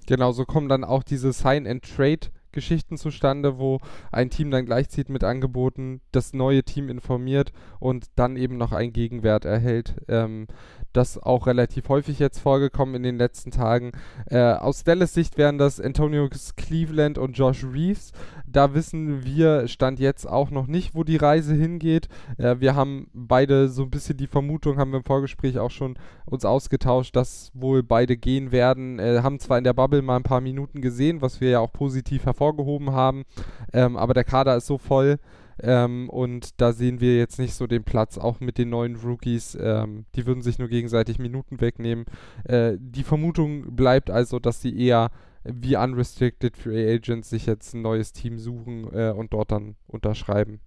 Genau, so kommen dann auch diese Sign-and-Trade Geschichten zustande, wo ein Team dann gleichzieht mit Angeboten, das neue Team informiert und dann eben noch einen Gegenwert erhält. Ähm, das auch relativ häufig jetzt vorgekommen in den letzten Tagen. Äh, aus Dallas Sicht wären das Antonio Cleveland und Josh Reeves. Da wissen wir, stand jetzt auch noch nicht, wo die Reise hingeht. Äh, wir haben beide so ein bisschen die Vermutung, haben wir im Vorgespräch auch schon uns ausgetauscht, dass wohl beide gehen werden. Äh, haben zwar in der Bubble mal ein paar Minuten gesehen, was wir ja auch positiv hervorgehoben haben, ähm, aber der Kader ist so voll, ähm, und da sehen wir jetzt nicht so den Platz, auch mit den neuen Rookies. Ähm, die würden sich nur gegenseitig Minuten wegnehmen. Äh, die Vermutung bleibt also, dass sie eher wie Unrestricted Free Agents sich jetzt ein neues Team suchen äh, und dort dann unterschreiben.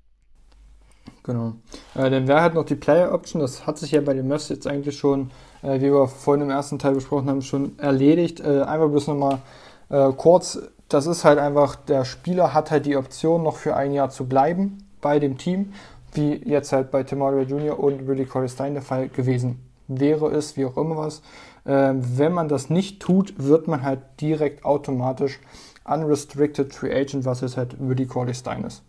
Genau. Äh, dann wäre halt noch die Player Option. Das hat sich ja bei den Mavs jetzt eigentlich schon, äh, wie wir vorhin im ersten Teil besprochen haben, schon erledigt. Äh, einfach bloß nochmal äh, kurz das ist halt einfach, der Spieler hat halt die Option, noch für ein Jahr zu bleiben bei dem Team, wie jetzt halt bei Tim Hardaway Jr. und Rudy Corey der Fall gewesen wäre es, wie auch immer was. Ähm, wenn man das nicht tut, wird man halt direkt automatisch unrestricted free agent, was jetzt halt Rudy Corey Stein ist.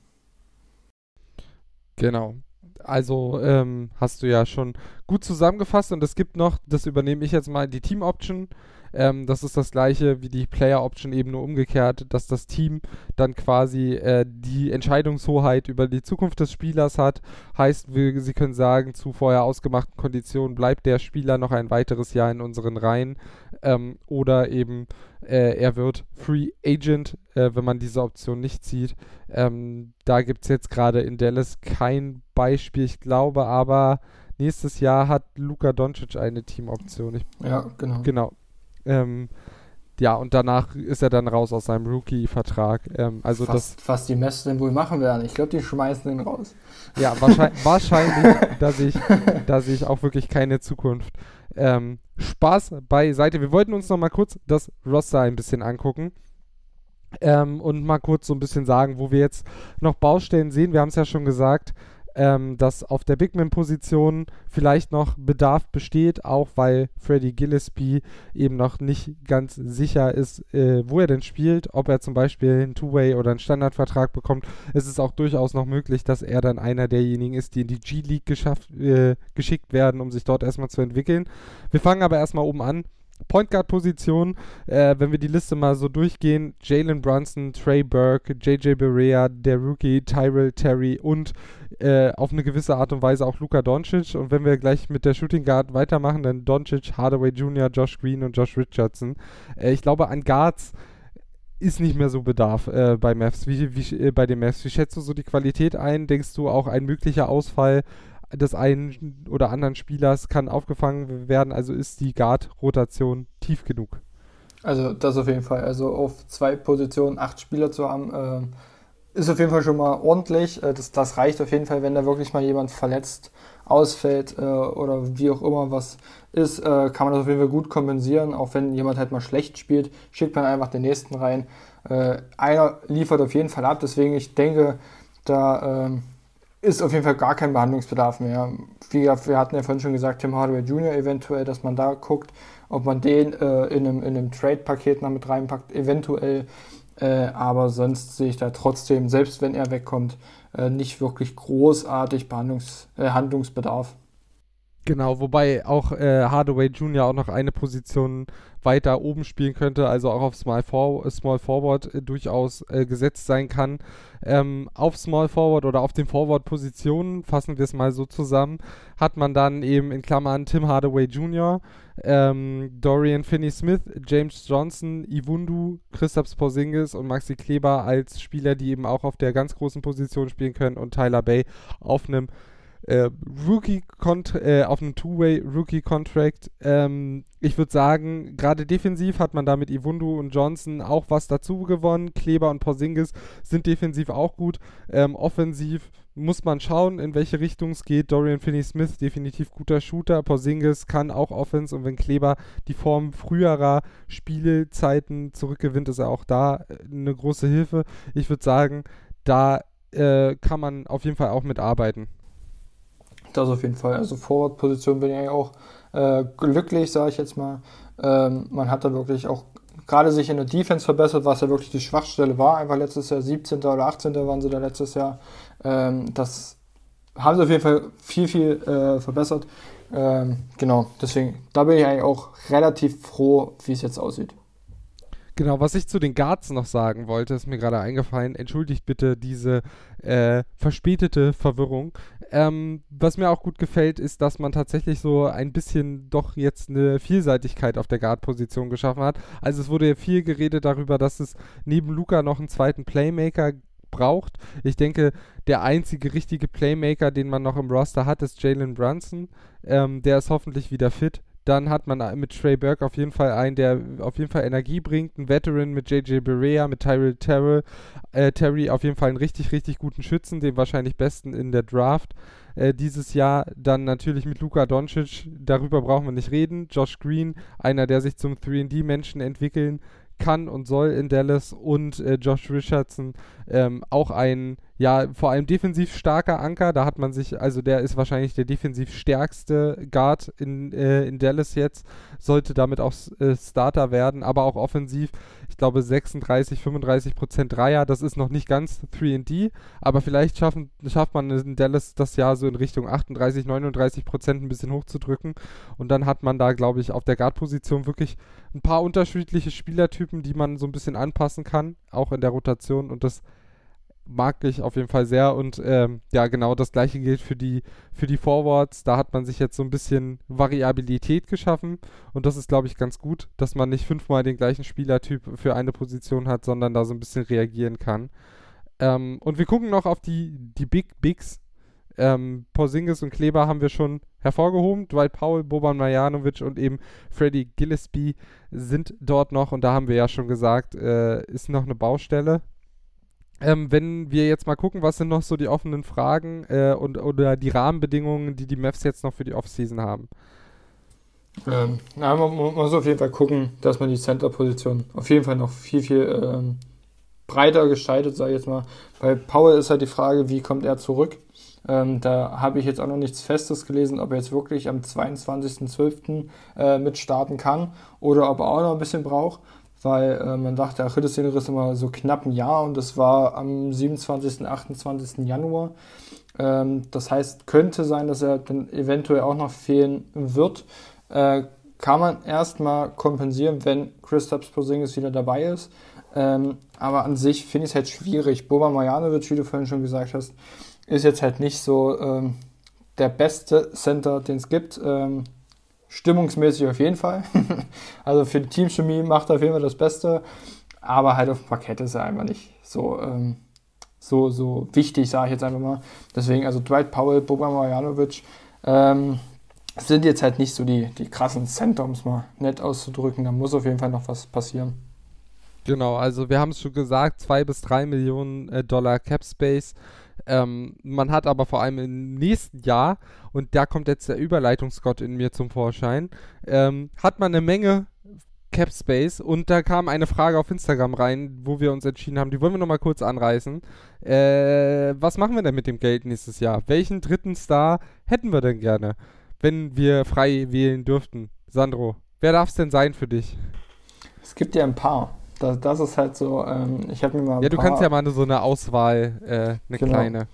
Genau. Also ähm, hast du ja schon gut zusammengefasst und es gibt noch, das übernehme ich jetzt mal, die Team Option. Ähm, das ist das gleiche wie die Player Option eben nur umgekehrt, dass das Team dann quasi äh, die Entscheidungshoheit über die Zukunft des Spielers hat. Heißt, wir, sie können sagen, zu vorher ausgemachten Konditionen bleibt der Spieler noch ein weiteres Jahr in unseren Reihen ähm, oder eben äh, er wird Free Agent, äh, wenn man diese Option nicht zieht. Ähm, da gibt es jetzt gerade in Dallas kein Beispiel. Ich glaube aber, nächstes Jahr hat Luka Doncic eine Teamoption. Ich, ja, genau. Genau. Ähm, ja, und danach ist er dann raus aus seinem Rookie-Vertrag. Ähm, also fast, das, was die Mess denn wohl machen werden. Ich glaube, die schmeißen ihn raus. Ja, wahrscheinlich, wahrscheinlich dass ich, dass ich auch wirklich keine Zukunft. Ähm, Spaß beiseite. Wir wollten uns noch mal kurz das Roster ein bisschen angucken. Ähm, und mal kurz so ein bisschen sagen, wo wir jetzt noch Baustellen sehen. Wir haben es ja schon gesagt, ähm, dass auf der Bigman-Position vielleicht noch Bedarf besteht, auch weil Freddy Gillespie eben noch nicht ganz sicher ist, äh, wo er denn spielt, ob er zum Beispiel einen Two-Way oder einen Standardvertrag bekommt. Es ist auch durchaus noch möglich, dass er dann einer derjenigen ist, die in die G-League äh, geschickt werden, um sich dort erstmal zu entwickeln. Wir fangen aber erstmal oben an. Point Guard Position, äh, wenn wir die Liste mal so durchgehen, Jalen Brunson, Trey Burke, JJ Barea, der Rookie, Tyrell Terry und äh, auf eine gewisse Art und Weise auch Luka Doncic. Und wenn wir gleich mit der Shooting Guard weitermachen, dann Doncic, Hardaway Jr., Josh Green und Josh Richardson. Äh, ich glaube, an Guards ist nicht mehr so Bedarf äh, bei Mavs, wie, wie äh, bei den Mavs. Wie schätzt du so die Qualität ein? Denkst du auch ein möglicher Ausfall des einen oder anderen Spielers kann aufgefangen werden. Also ist die Guard-Rotation tief genug. Also das auf jeden Fall. Also auf zwei Positionen acht Spieler zu haben, äh, ist auf jeden Fall schon mal ordentlich. Äh, das, das reicht auf jeden Fall, wenn da wirklich mal jemand verletzt ausfällt äh, oder wie auch immer was ist, äh, kann man das auf jeden Fall gut kompensieren. Auch wenn jemand halt mal schlecht spielt, schickt man einfach den nächsten rein. Äh, einer liefert auf jeden Fall ab, deswegen ich denke, da ähm, ist auf jeden Fall gar kein Behandlungsbedarf mehr. Wie wir hatten ja vorhin schon gesagt, Tim Hardaway Jr. eventuell, dass man da guckt, ob man den äh, in einem, in einem Trade-Paket noch mit reinpackt, eventuell. Äh, aber sonst sehe ich da trotzdem, selbst wenn er wegkommt, äh, nicht wirklich großartig Behandlungs äh, Handlungsbedarf. Genau, wobei auch äh, Hardaway Jr. auch noch eine Position weiter oben spielen könnte, also auch auf Small, For Small Forward äh, durchaus äh, gesetzt sein kann. Ähm, auf Small Forward oder auf den Forward-Positionen, fassen wir es mal so zusammen, hat man dann eben in Klammern Tim Hardaway Jr., ähm, Dorian Finney-Smith, James Johnson, Iwundu, Christoph Porzingis und Maxi Kleber als Spieler, die eben auch auf der ganz großen Position spielen können und Tyler Bay auf einem äh, Rookie äh, auf einem Two-Way Rookie Contract. Ähm, ich würde sagen, gerade defensiv hat man da mit Iwundu und Johnson auch was dazu gewonnen. Kleber und Porzingis sind defensiv auch gut. Ähm, offensiv muss man schauen, in welche Richtung es geht. Dorian Finney-Smith, definitiv guter Shooter. Porzingis kann auch Offense und wenn Kleber die Form früherer Spielzeiten zurückgewinnt, ist er auch da äh, eine große Hilfe. Ich würde sagen, da äh, kann man auf jeden Fall auch mitarbeiten. Das auf jeden Fall. Also Forward-Position bin ich eigentlich auch äh, glücklich, sage ich jetzt mal. Ähm, man hat da wirklich auch gerade sich in der Defense verbessert, was ja wirklich die Schwachstelle war. Einfach letztes Jahr 17. oder 18. waren sie da letztes Jahr. Ähm, das haben sie auf jeden Fall viel, viel äh, verbessert. Ähm, genau, deswegen, da bin ich eigentlich auch relativ froh, wie es jetzt aussieht. Genau, was ich zu den Guards noch sagen wollte, ist mir gerade eingefallen. Entschuldigt bitte diese äh, verspätete Verwirrung. Ähm, was mir auch gut gefällt, ist, dass man tatsächlich so ein bisschen doch jetzt eine Vielseitigkeit auf der Guard-Position geschaffen hat. Also es wurde ja viel geredet darüber, dass es neben Luca noch einen zweiten Playmaker braucht. Ich denke, der einzige richtige Playmaker, den man noch im Roster hat, ist Jalen Brunson. Ähm, der ist hoffentlich wieder fit. Dann hat man mit Trey Burke auf jeden Fall einen, der auf jeden Fall Energie bringt. Ein Veteran mit JJ Berea, mit Tyrell Terrell, äh, Terry auf jeden Fall einen richtig, richtig guten Schützen, den wahrscheinlich besten in der Draft äh, dieses Jahr. Dann natürlich mit Luka Doncic, darüber brauchen wir nicht reden. Josh Green, einer, der sich zum 3D-Menschen entwickeln kann und soll in Dallas. Und äh, Josh Richardson, ähm, auch ein ja, vor allem defensiv starker Anker. Da hat man sich, also der ist wahrscheinlich der defensiv stärkste Guard in, äh, in Dallas jetzt, sollte damit auch äh, Starter werden, aber auch offensiv, ich glaube 36, 35 Prozent Dreier, das ist noch nicht ganz 3D, aber vielleicht schaffen, schafft man in Dallas das Jahr so in Richtung 38, 39 Prozent ein bisschen hochzudrücken. Und dann hat man da, glaube ich, auf der Guard-Position wirklich ein paar unterschiedliche Spielertypen, die man so ein bisschen anpassen kann, auch in der Rotation. Und das mag ich auf jeden Fall sehr. Und ähm, ja, genau das gleiche gilt für die, für die Forwards. Da hat man sich jetzt so ein bisschen Variabilität geschaffen. Und das ist, glaube ich, ganz gut, dass man nicht fünfmal den gleichen Spielertyp für eine Position hat, sondern da so ein bisschen reagieren kann. Ähm, und wir gucken noch auf die, die Big Bigs. Ähm, Porzingis und Kleber haben wir schon hervorgehoben. Dwight Powell, Boban Marjanovic und eben Freddie Gillespie sind dort noch. Und da haben wir ja schon gesagt, äh, ist noch eine Baustelle ähm, wenn wir jetzt mal gucken, was sind noch so die offenen Fragen äh, und oder die Rahmenbedingungen, die die Mavs jetzt noch für die Offseason haben? Ähm, na, man, man, muss auf jeden Fall gucken, dass man die Center-Position auf jeden Fall noch viel, viel ähm, breiter gestaltet, sage ich jetzt mal. Bei Powell ist halt die Frage, wie kommt er zurück? Ähm, da habe ich jetzt auch noch nichts Festes gelesen, ob er jetzt wirklich am 22.12. Äh, mitstarten kann oder ob er auch noch ein bisschen braucht weil äh, man dachte, Achillessehne ist immer so knapp ein Jahr und das war am 27., 28. Januar. Ähm, das heißt, könnte sein, dass er dann eventuell auch noch fehlen wird. Äh, kann man erstmal kompensieren, wenn Christoph Porzingis wieder dabei ist. Ähm, aber an sich finde ich es halt schwierig. Boba Marjanovic, wie du vorhin schon gesagt hast, ist jetzt halt nicht so ähm, der beste Center, den es gibt. Ähm, stimmungsmäßig auf jeden Fall. also für die Teamchemie macht er auf jeden Fall das Beste, aber halt auf dem Parkett ist er einfach nicht so, ähm, so, so wichtig, sage ich jetzt einfach mal. Deswegen, also Dwight Powell, Boban Marjanovic ähm, sind jetzt halt nicht so die, die krassen Center, um es mal nett auszudrücken. Da muss auf jeden Fall noch was passieren. Genau, also wir haben es schon gesagt, zwei bis drei Millionen äh, Dollar Cap Space. Ähm, man hat aber vor allem im nächsten Jahr, und da kommt jetzt der Überleitungsgott in mir zum Vorschein, ähm, hat man eine Menge Cap Space und da kam eine Frage auf Instagram rein, wo wir uns entschieden haben, die wollen wir nochmal kurz anreißen. Äh, was machen wir denn mit dem Geld nächstes Jahr? Welchen dritten Star hätten wir denn gerne, wenn wir frei wählen dürften? Sandro, wer darf es denn sein für dich? Es gibt ja ein paar. Das, das ist halt so, ähm, ich habe mir mal. Ja, du kannst ja mal so eine Auswahl, äh, eine genau. kleine.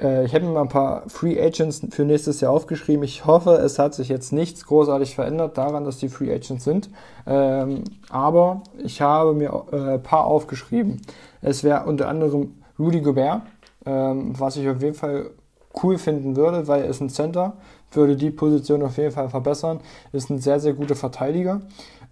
Äh, ich habe mir mal ein paar Free Agents für nächstes Jahr aufgeschrieben. Ich hoffe, es hat sich jetzt nichts großartig verändert daran, dass die Free Agents sind. Ähm, aber ich habe mir äh, ein paar aufgeschrieben. Es wäre unter anderem Rudy Gobert, ähm, was ich auf jeden Fall cool finden würde, weil er ist ein Center, würde die Position auf jeden Fall verbessern, ist ein sehr, sehr guter Verteidiger.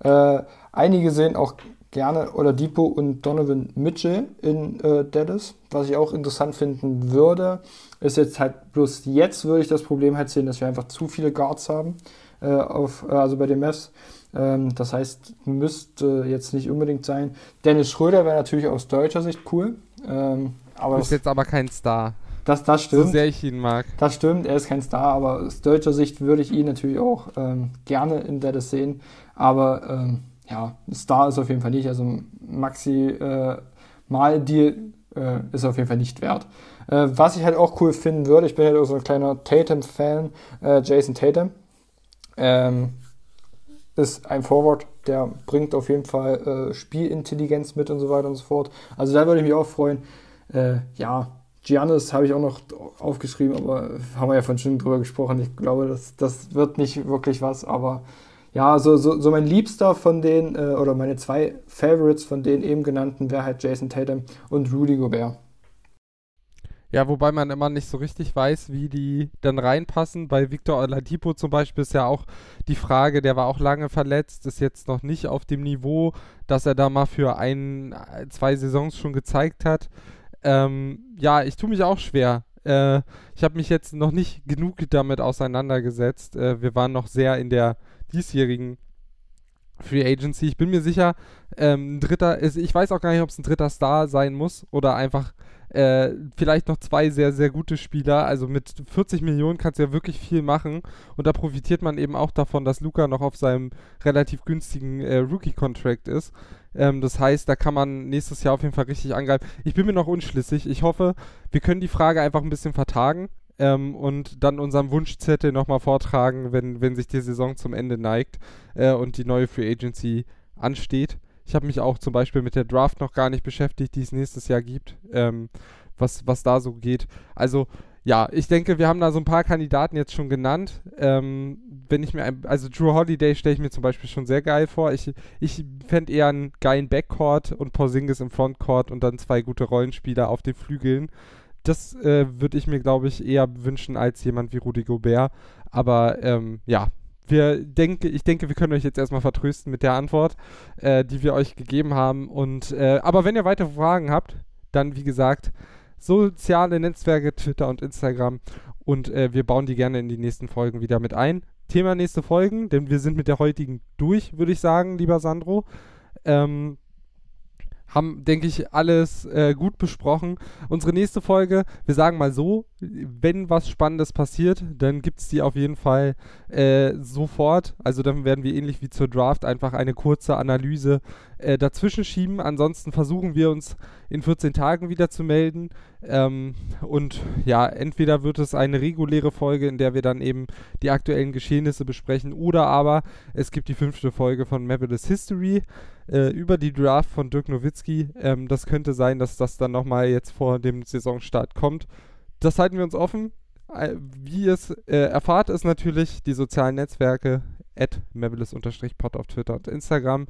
Äh, einige sehen auch gerne oder Depot und Donovan Mitchell in äh, Dallas. Was ich auch interessant finden würde, ist jetzt halt bloß jetzt würde ich das Problem halt sehen, dass wir einfach zu viele Guards haben, äh, auf, äh, also bei den Mavs. Ähm, das heißt, müsste jetzt nicht unbedingt sein. Dennis Schröder wäre natürlich aus deutscher Sicht cool. Ähm, aber ist jetzt aber kein Star. Das, das stimmt. So sehr ich ihn mag. Das stimmt, er ist kein Star, aber aus deutscher Sicht würde ich ihn natürlich auch ähm, gerne in Dallas sehen. Aber ähm, ja, Star ist auf jeden Fall nicht. Also Maxi äh, Deal äh, ist auf jeden Fall nicht wert. Äh, was ich halt auch cool finden würde, ich bin halt auch so ein kleiner Tatum-Fan, äh, Jason Tatum. Ähm, ist ein Forward, der bringt auf jeden Fall äh, Spielintelligenz mit und so weiter und so fort. Also da würde ich mich auch freuen. Äh, ja, Giannis habe ich auch noch aufgeschrieben, aber haben wir ja von schon drüber gesprochen. Ich glaube, das, das wird nicht wirklich was, aber ja, so, so, so mein Liebster von denen, äh, oder meine zwei Favorites von den eben genannten, wäre halt Jason Tatum und Rudy Gobert. Ja, wobei man immer nicht so richtig weiß, wie die dann reinpassen. Bei Victor Oladipo zum Beispiel ist ja auch die Frage, der war auch lange verletzt, ist jetzt noch nicht auf dem Niveau, dass er da mal für ein, zwei Saisons schon gezeigt hat. Ähm, ja, ich tue mich auch schwer. Äh, ich habe mich jetzt noch nicht genug damit auseinandergesetzt. Äh, wir waren noch sehr in der diesjährigen Free Agency. Ich bin mir sicher, ähm, ein dritter, ist, ich weiß auch gar nicht, ob es ein dritter Star sein muss oder einfach äh, vielleicht noch zwei sehr, sehr gute Spieler. Also mit 40 Millionen kannst du ja wirklich viel machen und da profitiert man eben auch davon, dass Luca noch auf seinem relativ günstigen äh, Rookie-Contract ist. Ähm, das heißt, da kann man nächstes Jahr auf jeden Fall richtig angreifen. Ich bin mir noch unschlüssig. Ich hoffe, wir können die Frage einfach ein bisschen vertagen ähm, und dann unseren Wunschzettel nochmal vortragen, wenn, wenn sich die Saison zum Ende neigt äh, und die neue Free Agency ansteht. Ich habe mich auch zum Beispiel mit der Draft noch gar nicht beschäftigt, die es nächstes Jahr gibt, ähm, was, was da so geht. Also ja, ich denke, wir haben da so ein paar Kandidaten jetzt schon genannt. Ähm, wenn ich mir, ein, also Drew Holiday stelle ich mir zum Beispiel schon sehr geil vor. Ich, ich fände eher einen geilen Backcourt und Porzingis im Frontcourt und dann zwei gute Rollenspieler auf den Flügeln das äh, würde ich mir, glaube ich, eher wünschen als jemand wie Rudi Gobert. Aber ähm, ja, wir denke, ich denke, wir können euch jetzt erstmal vertrösten mit der Antwort, äh, die wir euch gegeben haben. Und äh, aber wenn ihr weitere Fragen habt, dann wie gesagt, soziale Netzwerke, Twitter und Instagram. Und äh, wir bauen die gerne in die nächsten Folgen wieder mit ein. Thema nächste Folgen, denn wir sind mit der heutigen durch, würde ich sagen, lieber Sandro. Ähm, haben, denke ich, alles äh, gut besprochen. Unsere nächste Folge, wir sagen mal so, wenn was Spannendes passiert, dann gibt es die auf jeden Fall äh, sofort. Also dann werden wir ähnlich wie zur Draft einfach eine kurze Analyse äh, dazwischen schieben. Ansonsten versuchen wir uns in 14 Tagen wieder zu melden. Ähm, und ja, entweder wird es eine reguläre Folge, in der wir dann eben die aktuellen Geschehnisse besprechen, oder aber es gibt die fünfte Folge von Marvelous History äh, über die Draft von Dirk Nowitzki. Ähm, das könnte sein, dass das dann nochmal jetzt vor dem Saisonstart kommt. Das halten wir uns offen. Äh, wie ihr es äh, erfahrt, ist natürlich die sozialen Netzwerke at pod auf Twitter und Instagram.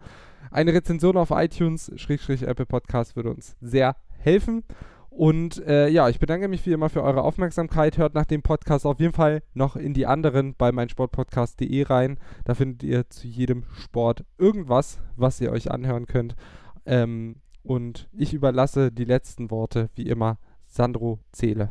Eine Rezension auf iTunes, Apple Podcast würde uns sehr helfen. Und äh, ja, ich bedanke mich wie immer für eure Aufmerksamkeit. Hört nach dem Podcast auf jeden Fall noch in die anderen bei meinsportpodcast.de rein. Da findet ihr zu jedem Sport irgendwas, was ihr euch anhören könnt. Ähm, und ich überlasse die letzten Worte wie immer Sandro Zähle.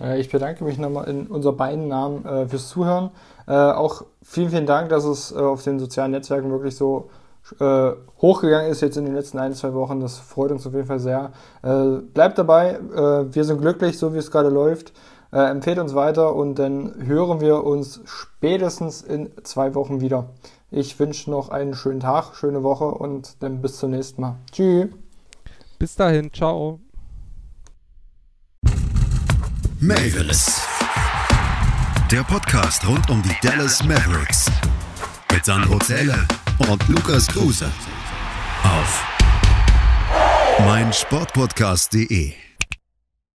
Äh, ich bedanke mich nochmal in unser beiden Namen äh, fürs Zuhören. Äh, auch vielen, vielen Dank, dass es äh, auf den sozialen Netzwerken wirklich so äh, hochgegangen ist jetzt in den letzten ein, zwei Wochen. Das freut uns auf jeden Fall sehr. Äh, bleibt dabei, wir sind glücklich, so wie es gerade läuft. Äh, empfehlt uns weiter und dann hören wir uns spätestens in zwei Wochen wieder. Ich wünsche noch einen schönen Tag, schöne Woche und dann bis zum nächsten Mal. Tschüss. Bis dahin, ciao. Mavis. Der Podcast rund um die Dallas Mavericks. Mit Sandro Zähler und Lukas Kruse. Auf meinsportpodcast.de